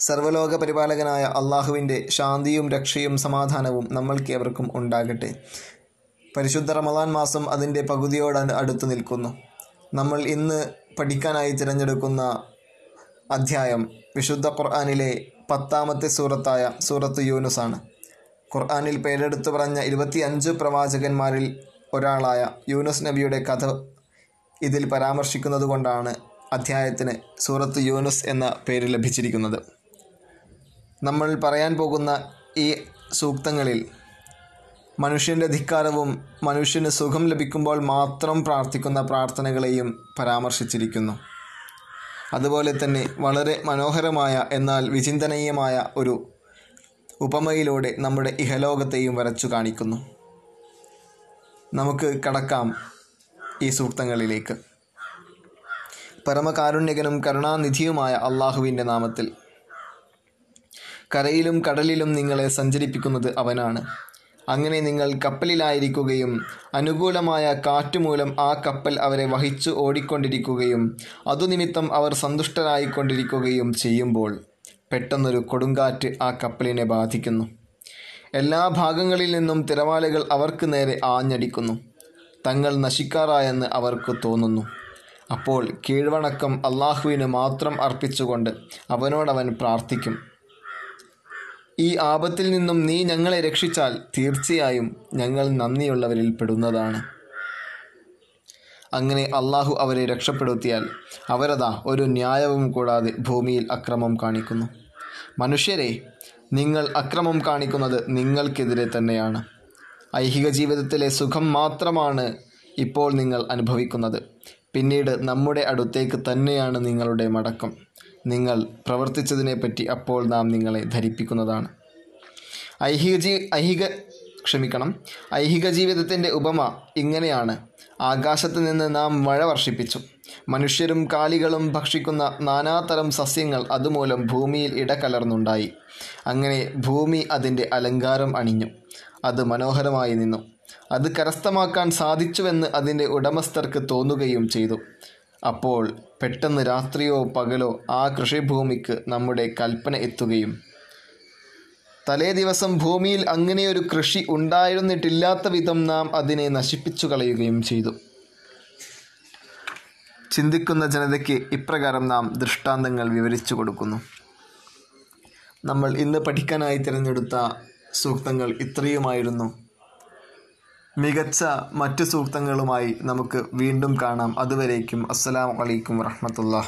സർവലോക പരിപാലകനായ അള്ളാഹുവിന്റെ ശാന്തിയും രക്ഷയും സമാധാനവും നമ്മൾക്കേവർക്കും ഉണ്ടാകട്ടെ. പരിശുദ്ധ റമദാൻ മാസം അതിന്റെ പകുതിയോട് അടുത്തു നിൽക്കുന്നു. നമ്മൾ ഇന്ന് പഠിക്കാനായി തിരഞ്ഞെടുക്കുന്ന അധ്യായം വിശുദ്ധ ഖുർആാനിലെ പത്താമത്തെ സൂറത്തായ സൂറത്ത് യൂനുസാണ്. ഖുർആാനിൽ പേരെടുത്തു പറഞ്ഞ ഇരുപത്തിയഞ്ച് പ്രവാചകന്മാരിൽ ഒരാളായ യൂനുസ് നബിയുടെ കഥ ഇതിൽ പരാമർശിക്കുന്നത് കൊണ്ടാണ് അധ്യായത്തിന് സൂറത്ത് യൂനുസ് എന്ന പേര് ലഭിച്ചിരിക്കുന്നത്. നമ്മൾ പറയാൻ പോകുന്ന ഈ സൂക്തങ്ങളിൽ മനുഷ്യന്റെ ധിക്കാരവും മനുഷ്യന് സുഖം ലഭിക്കുമ്പോൾ മാത്രം പ്രാർത്ഥിക്കുന്ന പ്രാർത്ഥനകളെയും പരാമർശിച്ചിരിക്കുന്നു. അതുപോലെ തന്നെ വളരെ മനോഹരമായ എന്നാൽ വിചിന്തനീയമായ ഒരു ഉപമയിലൂടെ നമ്മുടെ ഇഹലോകത്തെയും വരച്ചു കാണിക്കുന്നു. നമുക്ക് കടക്കാം ഈ സൂക്തങ്ങളിലേക്ക്. പരമകാരുണ്യകനും കരുണാനിധിയുമായ അള്ളാഹുവിന്റെ നാമത്തിൽ കരയിലും കടലിലും നിങ്ങളെ സഞ്ചരിപ്പിക്കുന്നത് അവനാണ്. അങ്ങനെ നിങ്ങൾ കപ്പലിലായിരിക്കുകയും അനുകൂലമായ കാറ്റുമൂലം ആ കപ്പൽ അവരെ വഹിച്ചു ഓടിക്കൊണ്ടിരിക്കുകയും അതുനിമിത്തം അവർ സന്തുഷ്ടരായിക്കൊണ്ടിരിക്കുകയും ചെയ്യുമ്പോൾ പെട്ടെന്നൊരു കൊടുങ്കാറ്റ് ആ കപ്പലിനെ ബാധിക്കുന്നു. എല്ലാ ഭാഗങ്ങളിൽ നിന്നും തിരമാലകൾ അവർക്ക് നേരെ ആഞ്ഞടിക്കുന്നു. തങ്ങൾ നശിക്കാറായെന്ന് അവർക്ക് തോന്നുന്നു. അപ്പോൾ കീഴ്വണക്കം അള്ളാഹുവിന് മാത്രം അർപ്പിച്ചുകൊണ്ട് അവനോടവൻ പ്രാർത്ഥിക്കും. ഈ ആപത്തിൽ നിന്നും നീ ഞങ്ങളെ രക്ഷിച്ചാൽ തീർച്ചയായും ഞങ്ങൾ നന്ദിയുള്ളവരിൽ പെടുന്നതാണ്. അങ്ങനെ അള്ളാഹു അവരെ രക്ഷപ്പെടുത്തിയാൽ അവരതാ ഒരു ന്യായവും കൂടാതെ ഭൂമിയിൽ അക്രമം കാണിക്കുന്നു. മനുഷ്യരെ നിങ്ങൾ അക്രമം കാണിക്കുന്നത് നിങ്ങൾക്കെതിരെ തന്നെയാണ്. ഐഹിക ജീവിതത്തിലെ സുഖം മാത്രമാണ് ഇപ്പോൾ നിങ്ങൾ അനുഭവിക്കുന്നത്. പിന്നീട് നമ്മുടെ അടുത്തേക്ക് തന്നെയാണ് നിങ്ങളുടെ മടക്കം. നിങ്ങൾ പ്രവർത്തിച്ചതിനെപ്പറ്റി അപ്പോൾ നാം നിങ്ങളെ ധരിപ്പിക്കുന്നതാണ്. ഐഹിക ജീ ഐഹിക ക്ഷമിക്കണം. ഐഹിക ജീവിതത്തിന്റെ ഉപമ ഇങ്ങനെയാണ്. ആകാശത്ത് നിന്ന് നാം മഴ വർഷിപ്പിച്ചു. മനുഷ്യരും കാലികളും ഭക്ഷിക്കുന്ന നാനാതരം സസ്യങ്ങൾ അതുമൂലം ഭൂമിയിൽ ഇടകലർന്നുണ്ടായി. അങ്ങനെ ഭൂമി അതിന്റെ അലങ്കാരം അണിഞ്ഞു. അത് മനോഹരമായി നിന്നു. അത് കരസ്ഥമാക്കാൻ സാധിച്ചുവെന്ന് അതിന്റെ ഉടമസ്ഥർക്ക് തോന്നുകയും ചെയ്തു. അപ്പോൾ പെട്ടെന്ന് രാത്രിയോ പകലോ ആ കൃഷിഭൂമിക്ക് നമ്മുടെ കൽപ്പന എത്തുകയും. തലേ ദിവസം ഭൂമിയിൽ അങ്ങനെയൊരു കൃഷി ഉണ്ടായിരുന്നിട്ടില്ലാത്ത വിധം നാം അതിനെ നശിപ്പിച്ചു കളയുകയും ചെയ്തു. ചിന്തിക്കുന്ന ജനതയ്ക്ക് ഇപ്രകാരം നാം ദൃഷ്ടാന്തങ്ങൾ വിവരിച്ചു കൊടുക്കുന്നു. നമ്മൾ ഇന്ന് പഠിക്കാനായി തിരഞ്ഞെടുത്ത സൂക്തങ്ങൾ ഇത്രയുമായിരുന്നു. മികച്ച മറ്റു സൂക്തങ്ങളുമായി നമുക്ക് വീണ്ടും കാണാം. അതുവരേക്കും അസ്സലാമു അലൈക്കും വറഹമത്തുള്ള